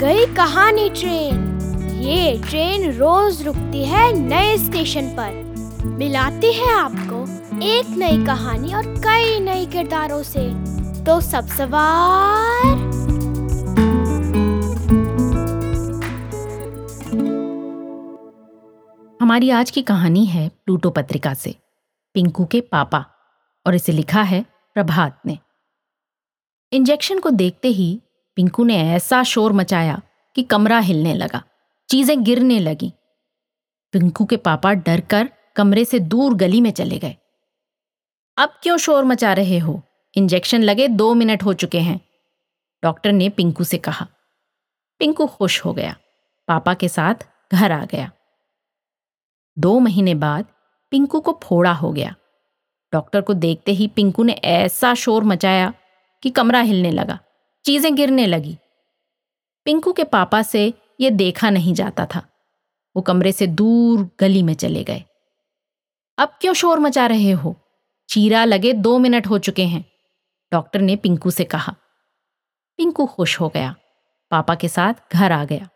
कहानी ट्रेन। ये ट्रेन रोज रुकती है नए स्टेशन पर। मिलाती है आपको एक नई कहानी और कई नए किरदारों से। तो सब सवार। हमारी आज की कहानी है प्लूटो पत्रिका से, पिंकू के पापा, और इसे लिखा है प्रभात ने। इंजेक्शन को देखते ही पिंकू ने ऐसा शोर मचाया कि कमरा हिलने लगा। चीज़ें गिरने लगी। पिंकू के पापा डर कर कमरे से दूर गली में चले गए। अब क्यों शोर मचा रहे हो? इंजेक्शन लगे दो मिनट हो चुके हैं। डॉक्टर ने पिंकू से कहा। पिंकू खुश हो गया। पापा के साथ घर आ गया। दो महीने बाद पिंकू को फोड़ा हो गया। डॉक्टर को देखते ही पिंकू ने ऐसा शोर मचाया कि कमरा हिलने लगा। चीज़ें गिरने लगी। पिंकू के पापा से ये देखा नहीं जाता था। वो कमरे से दूर गली में चले गए। अब क्यों शोर मचा रहे हो? चीरा लगे दो मिनट हो चुके हैं, डॉक्टर ने पिंकू से कहा। पिंकू खुश हो गया। पापा के साथ घर आ गया।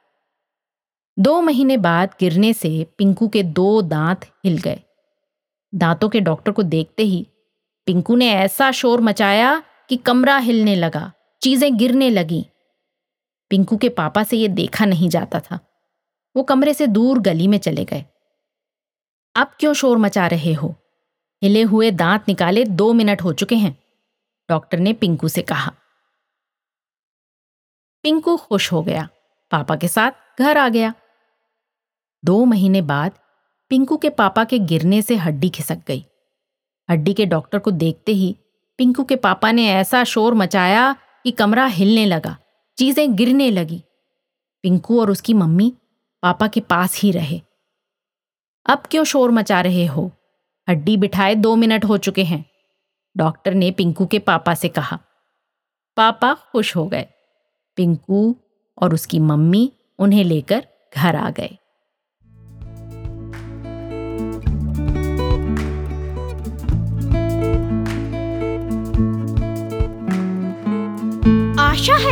दो महीने बाद गिरने से पिंकू के दो दांत हिल गए। दांतों के डॉक्टर को देखते ही पिंकू ने ऐसा शोर मचाया कि कमरा हिलने लगा। चीज़ें गिरने लगी। पिंकू के पापा से यह देखा नहीं जाता था। वो कमरे से दूर गली में चले गए। अब क्यों शोर मचा रहे हो? हिले हुए दांत निकाले दो मिनट हो चुके हैं, डॉक्टर ने पिंकू से कहा। पिंकू खुश हो गया। पापा के साथ घर आ गया। दो महीने बाद पिंकू के पापा के गिरने से हड्डी खिसक गई। हड्डी के डॉक्टर को देखते ही पिंकू के पापा ने ऐसा शोर मचाया कि कमरा हिलने लगा, चीज़ें गिरने लगी। पिंकू और उसकी मम्मी पापा के पास ही रहे। अब क्यों शोर मचा रहे हो? हड्डी बिठाए दो मिनट हो चुके हैं, डॉक्टर ने पिंकू के पापा से कहा। पापा खुश हो गए। पिंकू और उसकी मम्मी उन्हें लेकर घर आ गए।